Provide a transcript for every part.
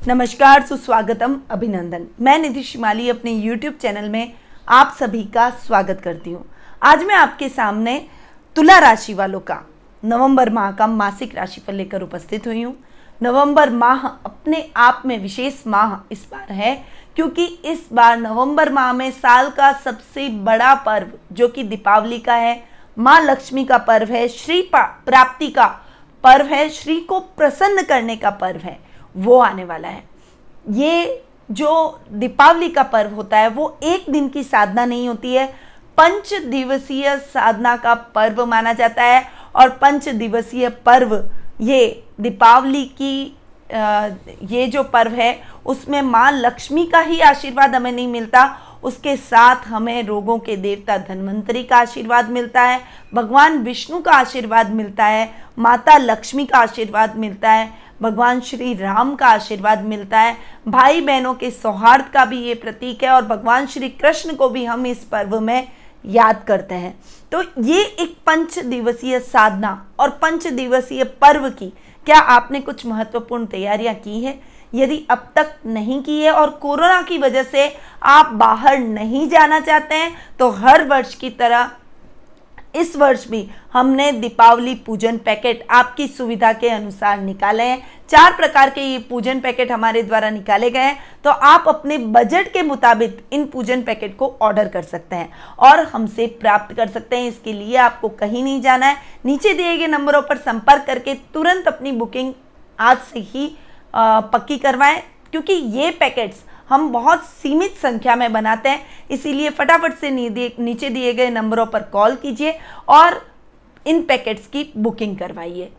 नमस्कार, सुस्वागतम अभिनंदन। मैं निधि शिमाली अपने YouTube चैनल में आप सभी का स्वागत करती हूँ। आज मैं आपके सामने तुला राशि वालों का, नवंबर माह का मासिक राशिफल लेकर उपस्थित हुई हूँ। नवंबर माह अपने आप में विशेष माह इस बार है, क्योंकि इस बार नवंबर माह में साल का सबसे बड़ा पर्व, जो कि दीपावली का है, माँ लक्ष्मी का पर्व है, श्री प्राप्ति का पर्व है, श्री को प्रसन्न करने का पर्व है। वो आने वाला है। ये जो दीपावली का पर्व होता है, वो एक दिन की साधना नहीं होती है। पंच दिवसीय साधना का पर्व माना जाता है और पंच दिवसीय पर्व, ये दीपावली की ये जो पर्व है, उसमें माँ लक्ष्मी का ही आशीर्वाद हमें नहीं मिलता। उसके साथ हमें रोगों के देवता धन्वंतरी का आशीर्वाद मिलता है, भगवान विष्णु का आशीर्वाद मिलता है, माता लक्ष्मी का आशीर्वाद मिलता है। भगवान श्री राम का आशीर्वाद मिलता है। भाई बहनों के सौहार्द का भी ये प्रतीक है और भगवान श्री कृष्ण को भी हम इस पर्व में याद करते हैं। तो ये एक पंच दिवसीय साधना और पंच दिवसीय पर्व की क्या आपने कुछ महत्वपूर्ण तैयारियाँ की है? यदि अब तक नहीं की है और कोरोना की वजह से आप बाहर नहीं जाना चाहते हैं तो हर वर्ष की तरह इस वर्ष भी हमने दीपावली पूजन पैकेट आपकी सुविधा के अनुसार निकाले हैं। चार प्रकार के ये पूजन पैकेट हमारे द्वारा निकाले गए हैं। तो आप अपने बजट के मुताबिक इन पूजन पैकेट को ऑर्डर कर सकते हैं और हमसे प्राप्त कर सकते हैं। इसके लिए आपको कहीं नहीं जाना है। नीचे दिए गए नंबरों पर संपर्क करके तुरंत अपनी बुकिंग आज से ही पक्की करवाएँ, क्योंकि ये पैकेट्स हम बहुत सीमित संख्या में बनाते हैं, इसीलिए फटाफट से नीचे दिए गए नंबरों पर कॉल कीजिए और इन पैकेट्स की बुकिंग करवाइए।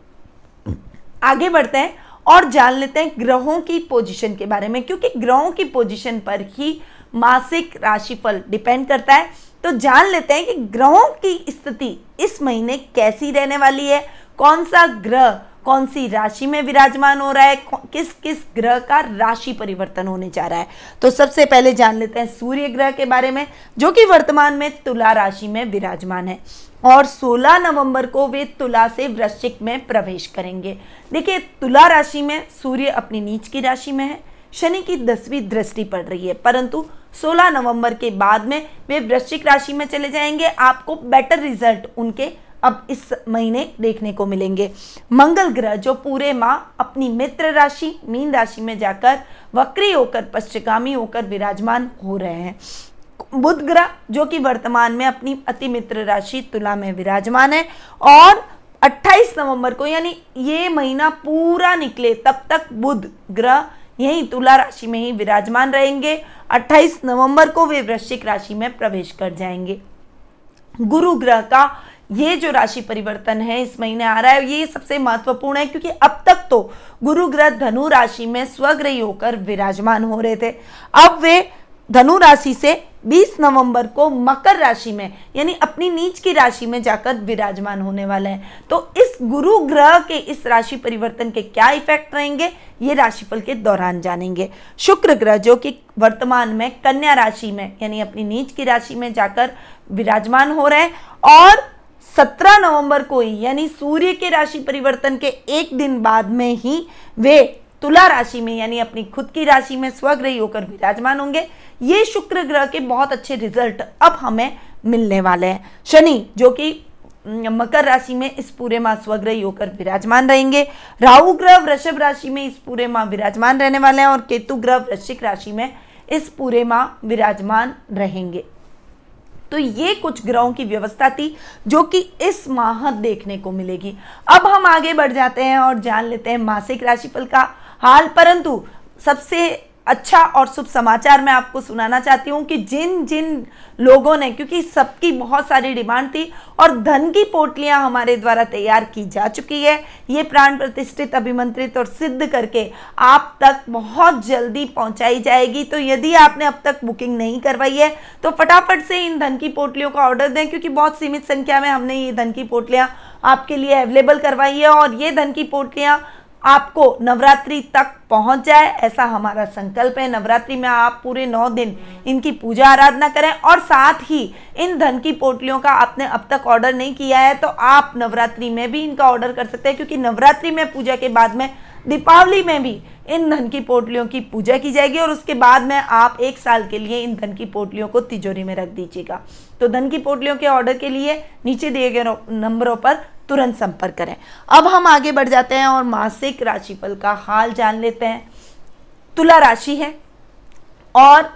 आगे बढ़ते हैं और जान लेते हैं ग्रहों की पोजीशन के बारे में, क्योंकि ग्रहों की पोजीशन पर ही मासिक राशिफल डिपेंड करता है। तो जान लेते हैं कि ग्रहों की स्थिति इस महीने कैसी रहने वाली है, कौन सा ग्रह कौन सी राशि में विराजमान हो रहा है? किस किस ग्रह का राशि परिवर्तन होने जा रहा है? तो सबसे पहले जान लेते हैं सूर्य ग्रह के बारे में, जो कि वर्तमान में तुला राशि में विराजमान है। और 16 नवंबर को वे तुला से वृश्चिक में प्रवेश करेंगे। देखिए, तुला राशि में सूर्य अपनी नीच की राशि में है। शनि की दसवीं दृष्टि पड़ रही है, परंतु 16 नवंबर के बाद में वे वृश्चिक राशि में चले जाएँगे। आपको बेटर रिज़ल्ट उनके अब इस महीने देखने को मिलेंगे। मंगल ग्रह, जो पूरे माह अपनी मित्र राशि, मीन राशि में जाकर वक्री होकर पश्चिगामी होकर विराजमान हो रहे हैं। बुध ग्रह, जो कि वर्तमान में अपनी अति मित्र राशि तुला में विराजमान है और 28 नवंबर को, यानी ये महीना पूरा निकले तब तक बुध ग्रह यही तुला राशि में ही विराजमान रहेंगे। 28 नवंबर को वे वृश्चिक राशि में प्रवेश कर जाएँगे। गुरु ग्रह का ये जो राशि परिवर्तन है इस महीने आ रहा है, ये सबसे महत्वपूर्ण है, क्योंकि अब तक तो गुरु ग्रह धनु राशि में स्वग्रही होकर विराजमान हो रहे थे। अब वे धनु राशि से 20 नवंबर को मकर राशि में, यानी अपनी नीच की राशि में जाकर विराजमान होने वाले हैं। तो इस गुरु ग्रह के इस राशि परिवर्तन के क्या इफ़ेक्ट रहेंगे, ये राशिफल के दौरान जानेंगे। शुक्र ग्रह, जो कि वर्तमान में कन्या राशि में, यानी अपनी नीच की राशि में जाकर विराजमान हो रहे हैं, और 17 नवंबर को ही, यानी सूर्य के राशि परिवर्तन के एक दिन बाद में ही वे तुला राशि में, यानी अपनी खुद की राशि में स्वग्रही होकर विराजमान होंगे। ये शुक्र ग्रह के बहुत अच्छे रिज़ल्ट अब हमें मिलने वाले हैं। शनि, जो कि मकर राशि में इस पूरे माह स्वग्रही होकर विराजमान रहेंगे। राहु ग्रह वृषभ राशि में इस पूरे माह विराजमान रहने वाले हैं और केतु ग्रह वृश्चिक राशि में इस पूरे माह विराजमान रहेंगे। तो ये कुछ ग्रहों की व्यवस्था थी जो कि इस माह देखने को मिलेगी। अब हम आगे बढ़ जाते हैं और जान लेते हैं मासिक राशिफल का हाल, परंतु सबसे अच्छा और शुभ समाचार मैं आपको सुनाना चाहती हूँ कि जिन जिन लोगों ने, क्योंकि सबकी बहुत सारी डिमांड थी और धन की पोटलियाँ हमारे द्वारा तैयार की जा चुकी है, ये प्राण प्रतिष्ठित, अभिमंत्रित और सिद्ध करके आप तक बहुत जल्दी पहुँचाई जाएगी। तो यदि आपने अब तक बुकिंग नहीं करवाई है तो फटाफट से इन धन की पोटलियों का ऑर्डर दें, क्योंकि बहुत सीमित संख्या में हमने ये धन की पोटलियाँ आपके लिए अवेलेबल करवाई है और ये धन की पोटलियाँ आपको नवरात्रि तक पहुँच जाए, ऐसा हमारा संकल्प है। नवरात्रि में आप पूरे नौ दिन इनकी पूजा आराधना करें और साथ ही इन धन की पोटलियों का आपने अब तक ऑर्डर नहीं किया है तो आप नवरात्रि में भी इनका ऑर्डर कर सकते हैं, क्योंकि नवरात्रि में पूजा के बाद में, दीपावली में भी इन धन की पोटलियों की पूजा की जाएगी और उसके बाद में आप एक साल के लिए इन धन की पोटलियों को तिजोरी में रख दीजिएगा। तो धन की पोटलियों के ऑर्डर के लिए नीचे दिए गए नंबरों पर तुरंत संपर्क करें। अब हम आगे बढ़ जाते हैं और मासिक राशिफल का हाल जान लेते हैं। तुला राशि है और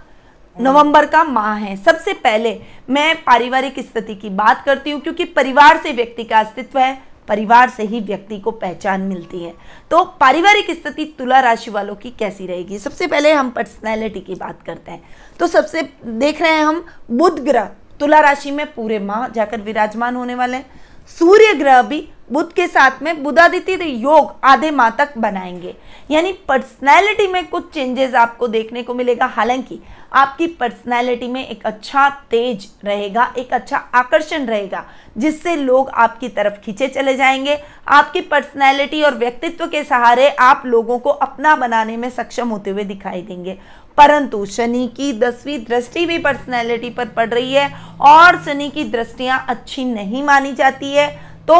नवंबर का माह है। सबसे पहले मैं पारिवारिक स्थिति की बात करती हूँ, क्योंकि परिवार से व्यक्ति का अस्तित्व है, परिवार से ही व्यक्ति को पहचान मिलती है। तो पारिवारिक स्थिति तुला राशि वालों की कैसी रहेगी? सबसे पहले हम पर्सनैलिटी की बात करते हैं। तो सबसे देख रहे हैं हम बुध ग्रह, तुला राशि में पूरे माह जाकर विराजमान होने वाले हैं। सूर्य ग्रह भी बुध के साथ में बुधादित्य योग आधे माह तक बनाएँगे। यानी पर्सनैलिटी में कुछ चेंजेस आपको देखने को मिलेगा। हालाँकि आपकी पर्सनैलिटी में एक अच्छा तेज रहेगा, एक अच्छा आकर्षण रहेगा, जिससे लोग आपकी तरफ़ खींचे चले जाएँगे। आपकी पर्सनैलिटी और व्यक्तित्व के सहारे आप लोगों को अपना बनाने में सक्षम होते हुए दिखाई देंगे। परंतु शनि की दसवीं दृष्टि भी पर्सनैलिटी पर पड़ रही है और शनि की दृष्टियाँ अच्छी नहीं मानी जाती है तो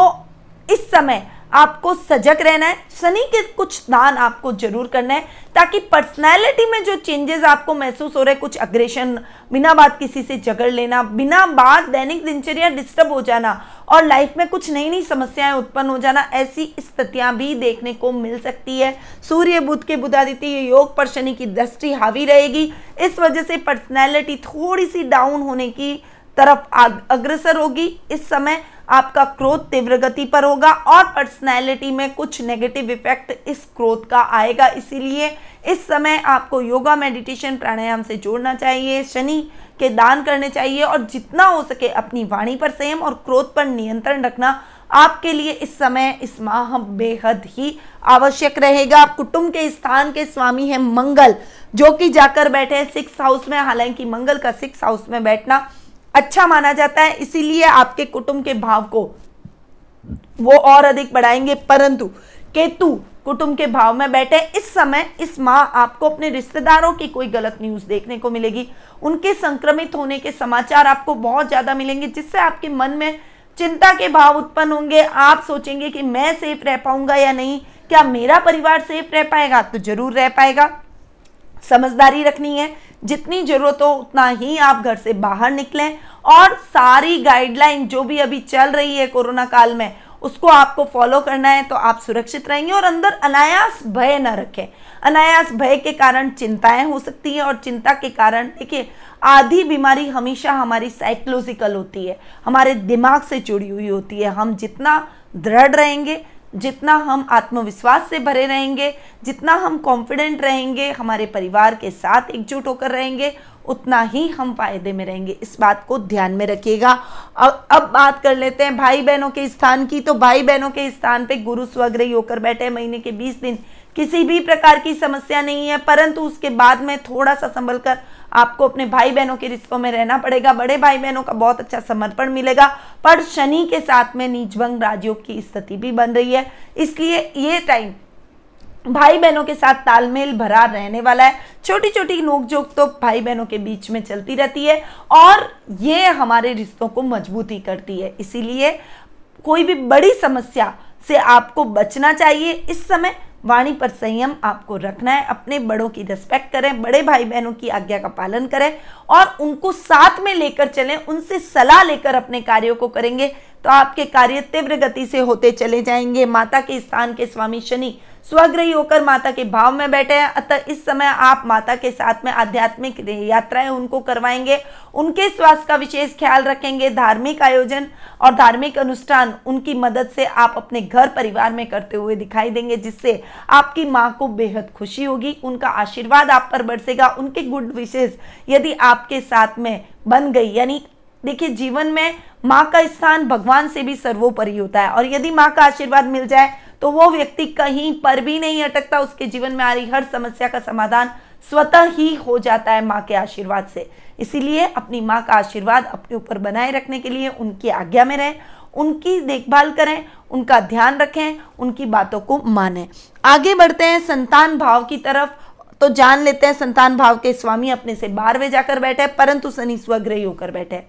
इस समय आपको सजग रहना है शनि के कुछ दान आपको ज़रूर करना है, ताकि पर्सनैलिटी में जो चेंजेस आपको महसूस हो रहे हैं, कुछ अग्रेशन बिना बात किसी से झगड़ लेना, बिना बात दैनिक दिनचर्या डिस्टर्ब हो जाना, और लाइफ में कुछ नई नई समस्याएँ उत्पन्न हो जाना, ऐसी स्थितियाँ भी देखने को मिल सकती है। सूर्य बुद्ध के बुधादित्य योग पर शनि की दृष्टि हावी रहेगी। इस वजह से पर्सनैलिटी थोड़ी सी डाउन होने की तरफ़ अग्रसर होगी। इस समय आपका क्रोध तीव्र गति पर होगा और पर्सनैलिटी में कुछ नेगेटिव इफ़ेक्ट इस क्रोध का आएगा। इसीलिए इस समय आपको योगा मेडिटेशन प्राणायाम से जोड़ना चाहिए। शनि के दान करने चाहिए और जितना हो सके अपनी वाणी पर संयम और क्रोध पर नियंत्रण रखना आपके लिए इस समय, इस माह बेहद ही आवश्यक रहेगा। कुटुंब के स्थान के स्वामी है मंगल, जो कि जाकर बैठे हैं। सिक्स हाउस में, हालाँकि मंगल का सिक्स हाउस में बैठना अच्छा माना जाता है, इसीलिए आपके कुटुंब के भाव को वो और अधिक बढ़ाएँगे। परंतु केतु कुटुंब के भाव में बैठे, इस समय इस माह आपको अपने रिश्तेदारों की कोई गलत न्यूज़ देखने को मिलेगी। उनके संक्रमित होने के समाचार आपको बहुत ज़्यादा मिलेंगे, जिससे आपके मन में चिंता के भाव उत्पन्न होंगे। आप सोचेंगे कि मैं सेफ़ रह पाऊँगा या नहीं? क्या मेरा परिवार सेफ़ रह पाएगा? तो ज़रूर रह पाएगा। समझदारी रखनी है। जितनी ज़रूरत हो उतना ही आप घर से बाहर निकलें और सारी गाइडलाइन जो भी अभी चल रही है कोरोना काल में, उसको आपको फॉलो करना है तो आप सुरक्षित रहेंगे और अंदर अनायास भय न रखें। अनायास भय के कारण चिंताएँ हो सकती हैं और चिंता के कारण, देखिए, आधी बीमारी हमेशा हमारी साइकोलॉजिकल होती है, हमारे दिमाग से जुड़ी हुई होती है। हम जितना दृढ़ रहेंगे जितना हम आत्मविश्वास से भरे रहेंगे, जितना हम कॉन्फिडेंट रहेंगे, हमारे परिवार के साथ एकजुट होकर रहेंगे, उतना ही हम फ़ायदे में रहेंगे। इस बात को ध्यान में रखिएगा। अब अब बात कर लेते हैं भाई बहनों के स्थान की। तो भाई बहनों के स्थान पे गुरु स्वग्रही होकर बैठे महीने के 20 दिन किसी भी प्रकार की समस्या नहीं है, परंतु उसके बाद में थोड़ा सा संभल कर आपको अपने भाई बहनों के रिश्तों में रहना पड़ेगा। बड़े भाई बहनों का बहुत अच्छा समर्पण मिलेगा। पर शनि के साथ में नीचभंग राजयोग की स्थिति भी बन रही है। इसलिए ये टाइम भाई बहनों के साथ तालमेल भरा रहने वाला है। छोटी छोटी नोकझोंक तो भाई बहनों के बीच में चलती रहती है और ये हमारे रिश्तों को मजबूती करती है। इसीलिए कोई भी बड़ी समस्या से आपको बचना चाहिए। इस समय वाणी पर संयम आपको रखना है, अपने बड़ों की रिस्पेक्ट करें, बड़े भाई बहनों की आज्ञा का पालन करें और उनको साथ में लेकर चलें, उनसे सलाह लेकर अपने कार्यों को करेंगे तो आपके कार्य तीव्र गति से होते चले जाएँगे। माता के स्थान के स्वामी शनि स्वग्रही होकर माता के भाव में बैठे हैं। अतः इस समय आप माता के साथ में आध्यात्मिक यात्राएँ उनको करवाएँगे। उनके स्वास्थ्य का विशेष ख्याल रखेंगे। धार्मिक आयोजन और धार्मिक अनुष्ठान उनकी मदद से आप अपने घर परिवार में करते हुए दिखाई देंगे, जिससे आपकी माँ को बेहद खुशी होगी। उनका आशीर्वाद आप पर बरसेगा। उनके गुड विशेष यदि आपके साथ में बन गई, यानी देखिए, जीवन में माँ का स्थान भगवान से भी सर्वोपरि होता है। और यदि माँ का आशीर्वाद मिल जाए तो वो व्यक्ति कहीं पर भी नहीं अटकता, उसके जीवन में आ रही हर समस्या का समाधान स्वतः ही हो जाता है माँ के आशीर्वाद से। इसीलिए अपनी माँ का आशीर्वाद अपने ऊपर बनाए रखने के लिए उनकी आज्ञा में रहें, उनकी देखभाल करें, उनका ध्यान रखें, उनकी बातों को माने। आगे बढ़ते हैं, संतान भाव की तरफ़ तो जान लेते हैं, संतान भाव के स्वामी अपने से बारहवें जाकर बैठे, परंतु शनि स्वग्रही होकर बैठे।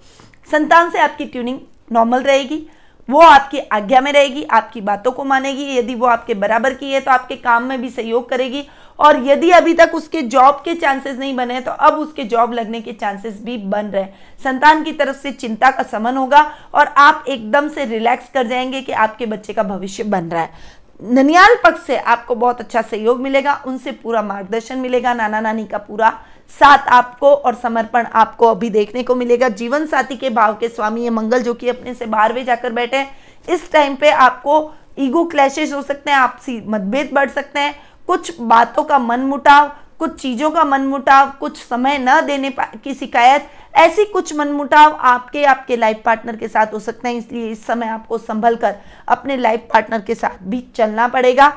संतान से आपकी ट्यूनिंग नॉर्मल रहेगी। वो आपकी आज्ञा में रहेगी, आपकी बातों को मानेगी, यदि वो आपके बराबर की है तो आपके काम में भी सहयोग करेगी। और यदि अभी तक उसके जॉब के चांसेस नहीं बने तो अब उसके जॉब लगने के चांसेस भी बन रहे संतान की तरफ़ से चिंता का समन होगा और आप एकदम से रिलैक्स कर जाएँगे कि आपके बच्चे का भविष्य बन रहा है। ननियाल पक्ष से आपको बहुत अच्छा सहयोग मिलेगा, उनसे पूरा मार्गदर्शन मिलेगा, नाना नानी का पूरा साथ आपको और समर्पण आपको अभी देखने को मिलेगा। जीवन साथी के भाव के स्वामी ये मंगल, जो कि अपने से बारहवें जाकर बैठे हैं। इस टाइम पे आपको ईगो क्लैशेज हो सकते हैं, आपसी मतभेद बढ़ सकते हैं। कुछ बातों का मन मुटाव, कुछ चीज़ों का मनमुटाव कुछ समय न देने की शिकायत, ऐसी कुछ मनमुटाव आपके आपके लाइफ पार्टनर के साथ हो सकते हैं। इसलिए इस समय आपको संभल कर अपने लाइफ पार्टनर के साथ भी चलना पड़ेगा।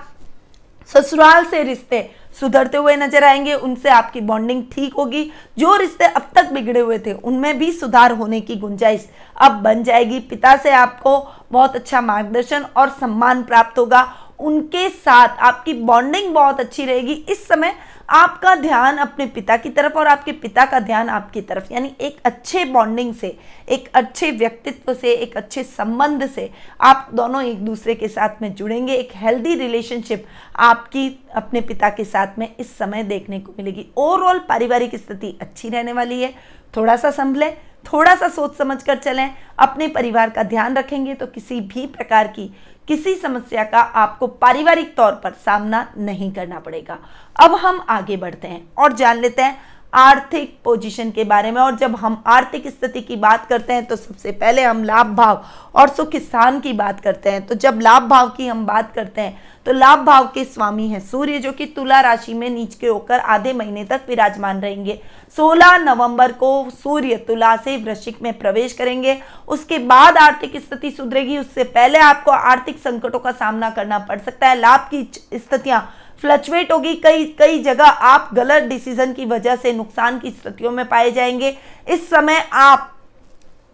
ससुराल से रिश्ते सुधरते हुए नज़र आएँगे, उनसे आपकी बॉन्डिंग ठीक होगी। जो रिश्ते अब तक बिगड़े हुए थे, उनमें भी सुधार होने की गुंजाइश अब बन जाएगी। पिता से आपको बहुत अच्छा मार्गदर्शन और सम्मान प्राप्त होगा। उनके साथ आपकी बॉन्डिंग बहुत अच्छी रहेगी। इस समय आपका ध्यान अपने पिता की तरफ़ और आपके पिता का ध्यान आपकी तरफ़, यानी एक अच्छे बॉन्डिंग से, एक अच्छे व्यक्तित्व से, एक अच्छे संबंध से आप दोनों एक दूसरे के साथ में जुड़ेंगे। एक हेल्दी रिलेशनशिप आपकी अपने पिता के साथ में इस समय देखने को मिलेगी। ओवरऑल पारिवारिक स्थिति अच्छी रहने वाली है। थोड़ा सा संभलें थोड़ा सा सोच समझ कर चलें, अपने परिवार का ध्यान रखेंगे तो किसी भी प्रकार की किसी समस्या का आपको पारिवारिक तौर पर सामना नहीं करना पड़ेगा। अब हम आगे बढ़ते हैं और जान लेते हैं आर्थिक पोजीशन के बारे में। और जब हम आर्थिक स्थिति की बात करते हैं तो सबसे पहले हम लाभ भाव और सुख स्थान की बात करते हैं। तो जब लाभ भाव की हम बात करते हैं तो लाभ भाव के स्वामी हैं सूर्य, जो कि तुला राशि में नीच के होकर आधे महीने तक विराजमान रहेंगे। 16 नवंबर को सूर्य तुला से वृश्चिक में प्रवेश करेंगे। उसके बाद आर्थिक स्थिति सुधरेगी। उससे पहले आपको आर्थिक संकटों का सामना करना पड़ सकता है। लाभ की स्थितियाँ फ्लक्चुएट होगी, कई कई जगह आप गलत डिसीज़न की वजह से नुकसान की स्थितियों में पाए जाएँगे। इस समय आप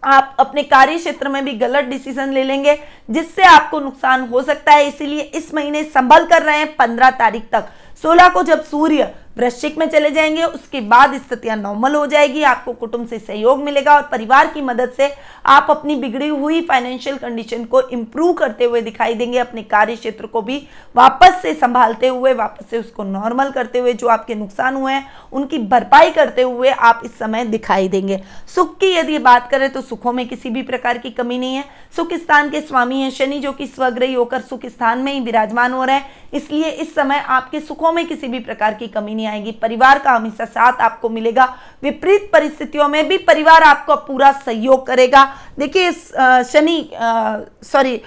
आप अपने कार्य क्षेत्र में भी गलत डिसीज़न ले लेंगे, जिससे आपको नुकसान हो सकता है। इसीलिए इस महीने संभल कर रहे हैं पंद्रह तारीख तक। सोलह को जब सूर्य वृश्चिक में चले जाएँगे, उसके बाद स्थितियाँ नॉर्मल हो जाएगी, आपको कुटुंब से सहयोग मिलेगा और परिवार की मदद से आप अपनी बिगड़ी हुई फाइनेंशियल कंडीशन को इम्प्रूव करते हुए दिखाई देंगे, अपने कार्य क्षेत्र को भी वापस से संभालते हुए, वापस से उसको नॉर्मल करते हुए, जो आपके नुकसान हुए हैं, उनकी भरपाई करते हुए आप इस समय दिखाई देंगे। सुख की यदि बात करें तो सुखों में किसी भी प्रकार की कमी नहीं है। सुख स्थान के स्वामी है शनि, जो कि स्वग्रही होकर सुख स्थान में ही विराजमान हो रहे हैं, इसलिए इस समय आपके सुखों में किसी भी प्रकार की कमी नहीं आएगी। परिवार का हमेशा साथ आपको मिलेगा। विपरीत परिस्थितियों में भी परिवार आपको पूरा सहयोग करेगा। देखिए शनि सॉरी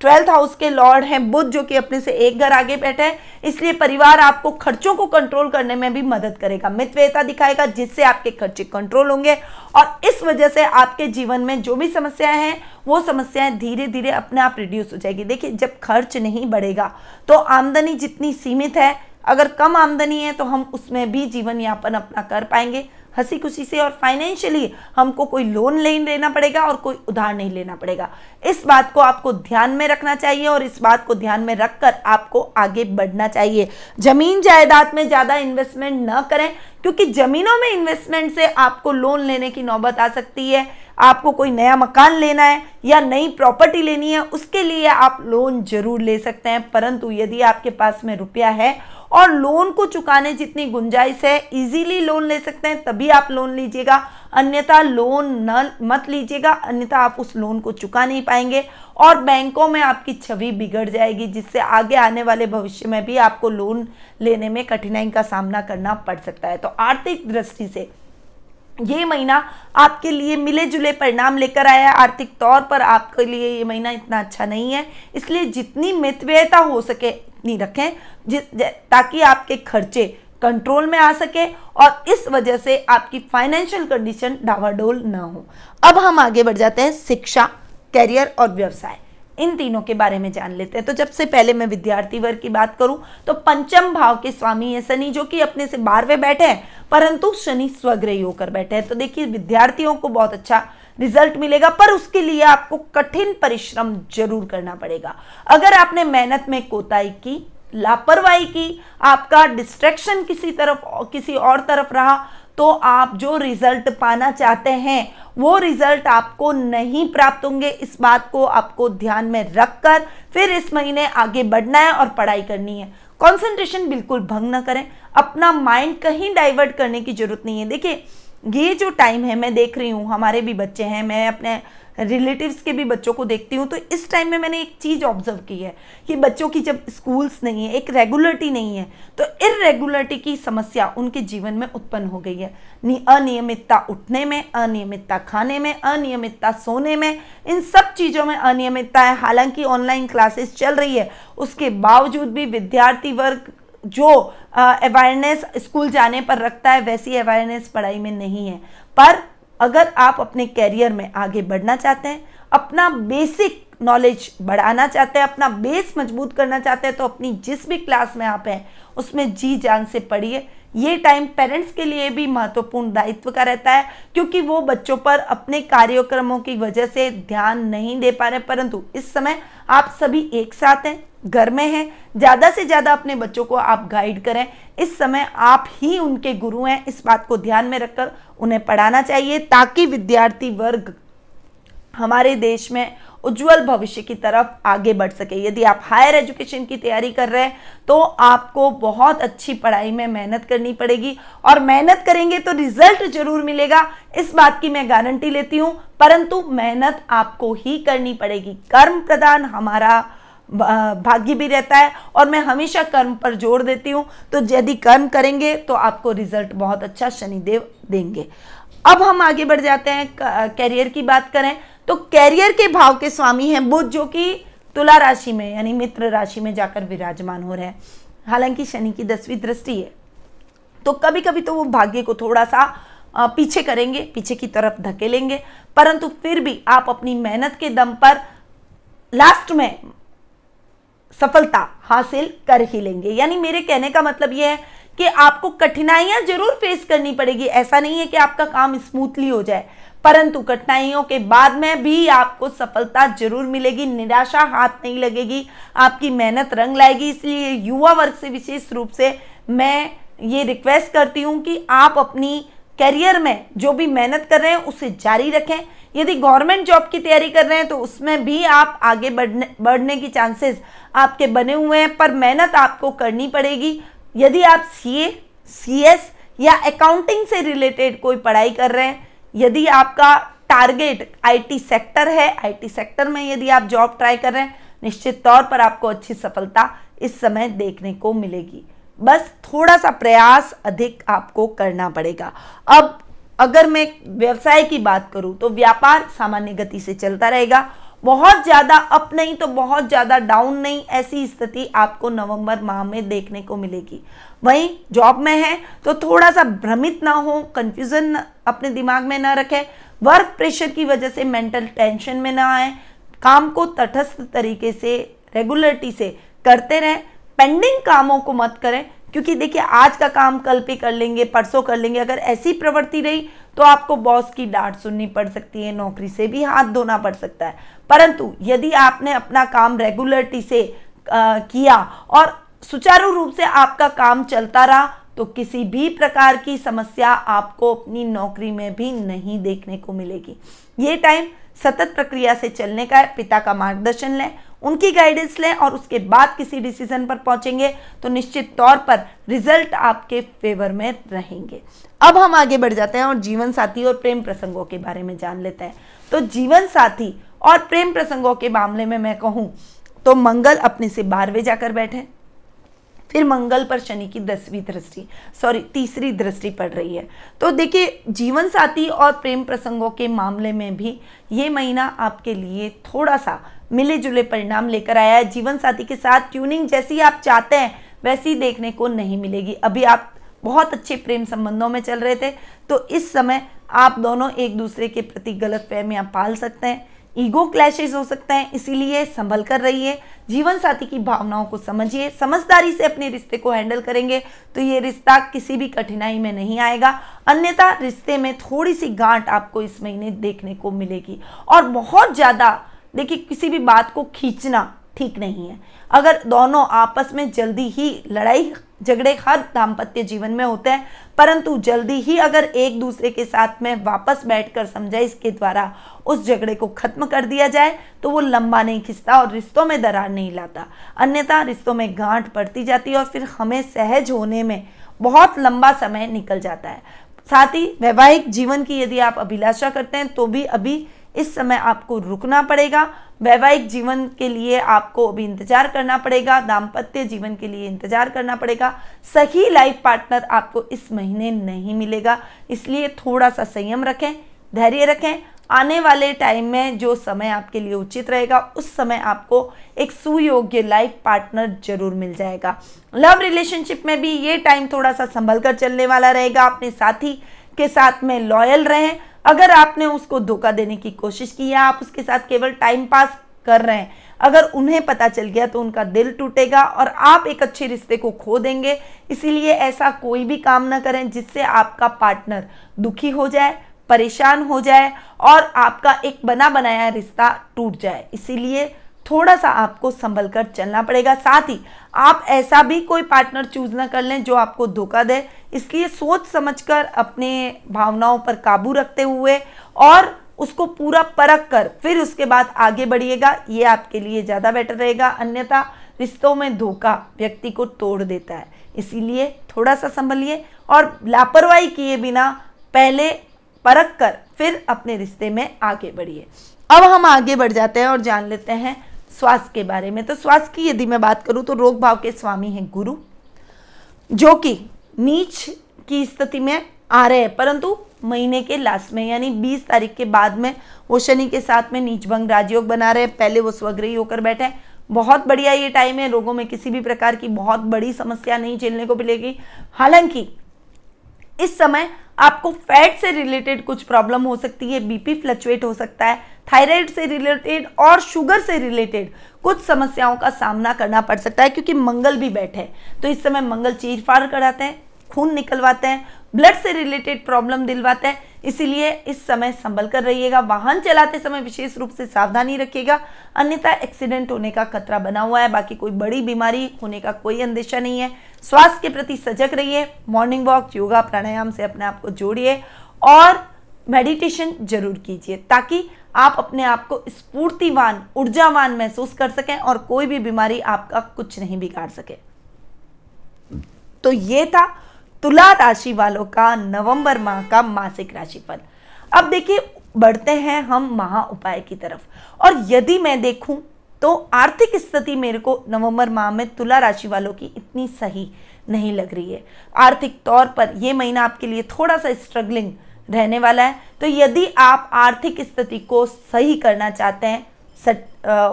ट्वेल्थ हाउस के लॉर्ड हैं बुद्ध जो कि अपने से एक घर आगे बैठे हैं। इसलिए परिवार आपको खर्चों को कंट्रोल करने में भी मदद करेगा। मितव्यता दिखाएगा, जिससे आपके खर्चे कंट्रोल होंगे। और इस वजह से आपके जीवन में जो भी समस्याएँ हैं, वो समस्याएँ धीरे धीरे अपने आप रिड्यूस हो जाएगी। देखिए, जब खर्च नहीं बढ़ेगा तो आमदनी जितनी सीमित है अगर कम आमदनी है तो हम उसमें भी जीवन यापन अपना कर पाएँगे। हँसी खुशी से और फाइनेंशियली हमको कोई लोन नहीं लेना पड़ेगा और कोई उधार नहीं लेना पड़ेगा। इस बात को आपको ध्यान में रखना चाहिए और इस बात को ध्यान में रखकर आपको आगे बढ़ना चाहिए। ज़मीन जायदाद में ज़्यादा इन्वेस्टमेंट न करें, क्योंकि जमीनों में इन्वेस्टमेंट से आपको लोन लेने की नौबत आ सकती है। आपको कोई नया मकान लेना है या नई प्रॉपर्टी लेनी है, उसके लिए आप लोन ज़रूर ले सकते हैं, परंतु यदि आपके पास में रुपया है और लोन को चुकाने जितनी गुंजाइश है इजीली लोन ले सकते हैं, तभी आप लोन लीजिएगा। अन्यथा लोन न, मत लीजिएगा, अन्यथा आप उस लोन को चुका नहीं पाएँगे और बैंकों में आपकी छवि बिगड़ जाएगी, जिससे आगे आने वाले भविष्य में भी आपको लोन लेने में कठिनाई का सामना करना पड़ सकता है। तो आर्थिक दृष्टि से ये महीना आपके लिए मिले जुले परिणाम लेकर आया आर्थिक तौर पर आपके लिए ये महीना इतना अच्छा नहीं है। इसलिए जितनी मितव्ययता हो सके इतनी रखें ताकि आपके खर्चे कंट्रोल में आ सके और इस वजह से आपकी फाइनेंशियल कंडीशन डावाडोल ना हो। अब हम आगे बढ़ जाते हैं शिक्षा, कैरियर और व्यवसाय। इन तीनों के बारे में जान लेते हैं। तो जब से पहले मैं विद्यार्थी वर्ग की बात करूँ तो पंचम भाव के स्वामी है शनि, जो कि अपने से बारहवें बैठे हैं, परंतु शनि स्वग्रही होकर बैठे हैं। तो देखिए, विद्यार्थियों को बहुत अच्छा रिज़ल्ट मिलेगा, पर उसके लिए आपको कठिन परिश्रम ज़रूर करना पड़ेगा। अगर आपने मेहनत में कोताही की, लापरवाही की, आपका डिस्ट्रैक्शन किसी तरफ़, किसी और तरफ़ रहा तो आप जो रिज़ल्ट पाना चाहते हैं वो रिज़ल्ट आपको नहीं प्राप्त होंगे। इस बात को आपको ध्यान में रखकर फिर इस महीने आगे बढ़ना है और पढ़ाई करनी है। कंसंट्रेशन बिल्कुल भंग ना करें। अपना माइंड कहीं डाइवर्ट करने की ज़रूरत नहीं है। देखिए, ये जो टाइम है, मैं देख रही हूँ, हमारे भी बच्चे हैं, मैं अपने रिलेटिव्स के भी बच्चों को देखती हूँ तो इस टाइम में मैंने एक चीज़ ऑब्ज़र्व की है कि बच्चों की जब स्कूल्स नहीं है, एक रेगुलरिटी नहीं है तो इरेगुलरिटी की समस्या उनके जीवन में उत्पन्न हो गई है। अनियमितता उठने में, अनियमितता खाने में, अनियमितता सोने में, इन सब चीज़ों में अनियमितता है। हालाँकि ऑनलाइन क्लासेस चल रही है, उसके बावजूद भी विद्यार्थी वर्ग जो अवेयरनेस स्कूल जाने पर रखता है, वैसी अवेयरनेस पढ़ाई में नहीं है। पर अगर आप अपने कैरियर में आगे बढ़ना चाहते हैं, अपना बेसिक नॉलेज बढ़ाना चाहते हैं, अपना बेस मज़बूत करना चाहते हैं तो अपनी जिस भी क्लास में आप हैं, उसमें जी जान से पढ़िए। ये टाइम पेरेंट्स के लिए भी महत्वपूर्ण दायित्व का रहता है, क्योंकि वो बच्चों पर अपने कार्यक्रमों की वजह से ध्यान नहीं दे पा रहे परंतु इस समय आप सभी एक साथ हैं, घर में हैं, ज़्यादा से ज़्यादा अपने बच्चों को आप गाइड करें। इस समय आप ही उनके गुरु हैं, इस बात को ध्यान में रखकर उन्हें पढ़ाना चाहिए ताकि विद्यार्थी वर्ग हमारे देश में उज्जवल भविष्य की तरफ़ आगे बढ़ सके। यदि आप हायर एजुकेशन की तैयारी कर रहे हैं तो आपको बहुत अच्छी पढ़ाई में मेहनत करनी पड़ेगी और मेहनत करेंगे तो रिज़ल्ट ज़रूर मिलेगा। इस बात की मैं गारंटी लेती हूँ, परंतु मेहनत आपको ही करनी पड़ेगी। कर्म प्रदान हमारा भाग्य भी रहता है और मैं हमेशा कर्म पर ज़ोर देती हूँ। तो यदि कर्म करेंगे तो आपको रिज़ल्ट बहुत अच्छा शनिदेव देंगे। अब हम आगे बढ़ जाते हैं कैरियर की बात करें तो कैरियर के भाव के स्वामी हैं बुद्ध, जो कि तुला राशि में, यानी मित्र राशि में जाकर विराजमान हो रहे हैं। हालाँकि शनि की दसवीं दृष्टि है तो कभी कभी तो वो भाग्य को थोड़ा सा पीछे करेंगे, पीछे की तरफ़ धकेलेंगे, परंतु फिर भी आप अपनी मेहनत के दम पर लास्ट में सफलता हासिल कर ही लेंगे। यानी मेरे कहने का मतलब यह है कि आपको कठिनाइयाँ ज़रूर फेस करनी पड़ेगी। ऐसा नहीं है कि आपका काम स्मूथली हो जाए, परंतु कठिनाइयों के बाद में भी आपको सफलता ज़रूर मिलेगी। निराशा हाथ नहीं लगेगी, आपकी मेहनत रंग लाएगी। इसलिए युवा वर्ग से विशेष रूप से मैं ये रिक्वेस्ट करती हूँ कि आप अपनी करियर में जो भी मेहनत कर रहे हैं, उसे जारी रखें। यदि गवर्नमेंट जॉब की तैयारी कर रहे हैं तो उसमें भी आप आगे बढ़ने बढ़ने की चांसेस आपके बने हुए हैं, पर मेहनत आपको करनी पड़ेगी। यदि आप सी ए सी एस या अकाउंटिंग से रिलेटेड कोई पढ़ाई कर रहे हैं, यदि आपका टारगेट आईटी सेक्टर है आईटी सेक्टर में यदि आप जॉब ट्राई कर रहे हैं, निश्चित तौर पर आपको अच्छी सफलता इस समय देखने को मिलेगी। बस थोड़ा सा प्रयास अधिक आपको करना पड़ेगा। अब अगर मैं व्यवसाय की बात करूँ तो व्यापार सामान्य गति से चलता रहेगा। बहुत ज़्यादा अप नहीं तो बहुत ज़्यादा डाउन नहीं, ऐसी स्थिति आपको नवंबर माह में देखने को मिलेगी। वहीं जॉब में है तो थोड़ा सा भ्रमित ना हो कंफ्यूजन अपने दिमाग में ना रखें। वर्क प्रेशर की वजह से मेंटल टेंशन में ना आए। काम को तटस्थ तरीके से रेगुलरिटी से करते रहें। पेंडिंग कामों को मत करें क्योंकि देखिए आज का काम कल पे कर लेंगे परसों कर लेंगे। अगर ऐसी प्रवृत्ति रही तो आपको बॉस की डांट सुननी पड़ सकती है नौकरी से भी हाथ धोना पड़ सकता है। परंतु यदि आपने अपना काम रेगुलरिटी से आ, किया और सुचारू रूप से आपका काम चलता रहा तो किसी भी प्रकार की समस्या आपको अपनी नौकरी में भी नहीं देखने को मिलेगी। ये टाइम सतत प्रक्रिया से चलने का है पिता का मार्गदर्शन लें उनकी गाइडेंस लें और उसके बाद किसी डिसीज़न पर पहुँचेंगे तो निश्चित तौर पर रिज़ल्ट आपके फेवर में रहेंगे। अब हम आगे बढ़ जाते हैं और जीवन साथी और प्रेम प्रसंगों के बारे में जान लेते हैं। तो जीवन साथी और प्रेम प्रसंगों के मामले में मैं कहूँ तो मंगल अपने से बारहवें जाकर बैठे। फिर मंगल पर शनि की दसवीं दृष्टि सॉरी तीसरी दृष्टि पड़ रही है। तो देखिए, जीवन साथी और प्रेम प्रसंगों के मामले में भी ये महीना आपके लिए थोड़ा सा मिले जुले परिणाम लेकर आया है। जीवन साथी के साथ ट्यूनिंग जैसी आप चाहते हैं, वैसी देखने को नहीं मिलेगी। अभी आप बहुत अच्छे प्रेम संबंधों में चल रहे थे तो इस समय आप दोनों एक दूसरे के प्रति गलत फहमियाँ पाल सकते हैं। ईगो क्लैशेज हो सकते हैं, इसीलिए संभल कर रहिए। जीवन साथी की भावनाओं को समझिए, समझदारी से अपने रिश्ते को हैंडल करेंगे तो ये रिश्ता किसी भी कठिनाई में नहीं आएगा। अन्यथा रिश्ते में थोड़ी सी गांठ आपको इस महीने देखने को मिलेगी। और बहुत ज़्यादा देखिए, किसी भी बात को खींचना ठीक नहीं है। अगर दोनों आपस में जल्दी ही लड़ाई, झगड़े हर दाम्पत्य जीवन में होते हैं, परंतु जल्दी ही अगर एक दूसरे के साथ में वापस बैठकर समझाइश इसके द्वारा उस झगड़े को खत्म कर दिया जाए तो वो लंबा नहीं खिंचता और रिश्तों में दरार नहीं लाता। अन्यथा रिश्तों में गांठ पड़ती जाती है और फिर हमें सहज होने में बहुत लंबा समय निकल जाता है। साथ ही वैवाहिक जीवन की यदि आप अभिलाषा करते हैं तो भी अभी इस समय आपको रुकना पड़ेगा। वैवाहिक जीवन के लिए आपको अभी इंतज़ार करना पड़ेगा। दाम्पत्य जीवन के लिए इंतज़ार करना पड़ेगा। सही लाइफ पार्टनर आपको इस महीने नहीं मिलेगा। इसलिए थोड़ा सा संयम रखें, धैर्य रखें। आने वाले टाइम में जो समय आपके लिए उचित रहेगा, उस समय आपको एक सुयोग्य लाइफ पार्टनर ज़रूर मिल जाएगा। लव रिलेशनशिप में भी ये टाइम थोड़ा सा संभल कर चलने वाला रहेगा। अपने साथी के साथ में लॉयल रहें। अगर आपने उसको धोखा देने की कोशिश की या आप उसके साथ केवल टाइम पास कर रहे हैं, अगर उन्हें पता चल गया तो उनका दिल टूटेगा और आप एक अच्छे रिश्ते को खो देंगे। इसीलिए ऐसा कोई भी काम ना करें जिससे आपका पार्टनर दुखी हो जाए, परेशान हो जाए और आपका एक बना बनाया रिश्ता टूट जाए। इसीलिए थोड़ा सा आपको संभल कर चलना पड़ेगा। साथ ही आप ऐसा भी कोई पार्टनर चूज़ ना कर लें जो आपको धोखा दे। इसलिए सोच समझकर अपने भावनाओं पर काबू रखते हुए और उसको पूरा परख कर फिर उसके बाद आगे बढ़िएगा। ये आपके लिए ज़्यादा बेटर रहेगा। अन्यथा रिश्तों में धोखा व्यक्ति को तोड़ देता है। इसीलिए थोड़ा सा संभलिए और लापरवाही किए बिना पहले परख कर फिर अपने रिश्ते में आगे बढ़िए। अब हम आगे बढ़ जाते हैं और जान लेते हैं स्वास्थ्य के बारे में। तो स्वास्थ्य की यदि मैं बात करूँ तो रोग भाव के स्वामी हैं गुरु, जो कि नीच की स्थिति में आ रहे हैं। परंतु महीने के लास्ट में, यानी 20 तारीख के बाद में, वो शनि के साथ में नीच भंग राजयोग बना रहे हैं। पहले वो स्वग्रही होकर बैठे हैं। बहुत बढ़िया ये टाइम है, रोगों में किसी भी प्रकार की बहुत बड़ी समस्या नहीं झेलने को मिलेगी। हालाँकि इस समय आपको फैट से रिलेटेड कुछ प्रॉब्लम हो सकती है बीपी फ्लक्चुएट हो सकता है थायराइड से रिलेटेड और शुगर से रिलेटेड कुछ समस्याओं का सामना करना पड़ सकता है, क्योंकि मंगल भी बैठे तो इस समय मंगल चीर फाड़ कराते हैं। खून निकलवाते हैं ब्लड से रिलेटेड प्रॉब्लम दिलवाते हैं, इसीलिए इस समय संभल कर रहिएगा। वाहन चलाते समय विशेष रूप से सावधानी रखिएगा। अन्यथा एक्सीडेंट होने का खतरा बना हुआ है, बाकी कोई बड़ी बीमारी होने का कोई अंदेशा नहीं है। स्वास्थ्य के प्रति सजग रहिए मॉर्निंग वॉक योगा प्राणायाम से अपने आप को जोड़िए और मेडिटेशन ज़रूर कीजिए, ताकि आप अपने आप को स्फूर्तिवान, ऊर्जावान महसूस कर सकें और कोई भी बीमारी आपका कुछ नहीं बिगाड़ सके। तो ये था तुला राशि वालों का नवंबर माह का मासिक राशिफल। अब देखिए, बढ़ते हैं हम महा उपाय की तरफ़। और यदि मैं देखूँ तो आर्थिक स्थिति मेरे को नवंबर माह में तुला राशि वालों की इतनी सही नहीं लग रही है। आर्थिक तौर पर यह महीना आपके लिए थोड़ा सा स्ट्रगलिंग रहने वाला है। तो यदि आप आर्थिक स्थिति को सही करना चाहते हैं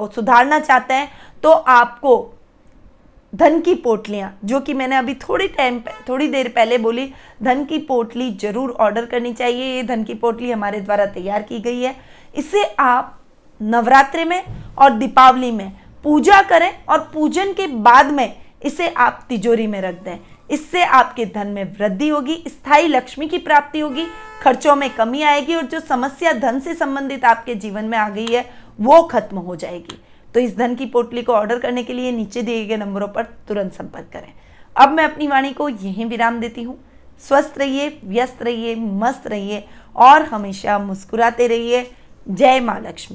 सुधारना चाहते हैं तो आपको धन की पोटलियाँ, जो कि मैंने अभी थोड़ी टाइम थोड़ी देर पहले बोली, धन की पोटली ज़रूर ऑर्डर करनी चाहिए, ये धन की पोटली हमारे द्वारा तैयार की गई है। इसे आप नवरात्रि में और दीपावली में पूजा करें और पूजन के बाद में इसे आप तिजोरी में रख दें। इससे आपके धन में वृद्धि होगी, स्थायी लक्ष्मी की प्राप्ति होगी, खर्चों में कमी आएगी और जो समस्या धन से संबंधित आपके जीवन में आ गई है, वो खत्म हो जाएगी। तो इस धन की पोटली को ऑर्डर करने के लिए नीचे दिए गए नंबरों पर तुरंत संपर्क करें। अब मैं अपनी वाणी को यहीं विराम देती हूँ। स्वस्थ रहिए, व्यस्त रहिए, मस्त रहिए और हमेशा मुस्कुराते रहिए। जय माँ लक्ष्मी।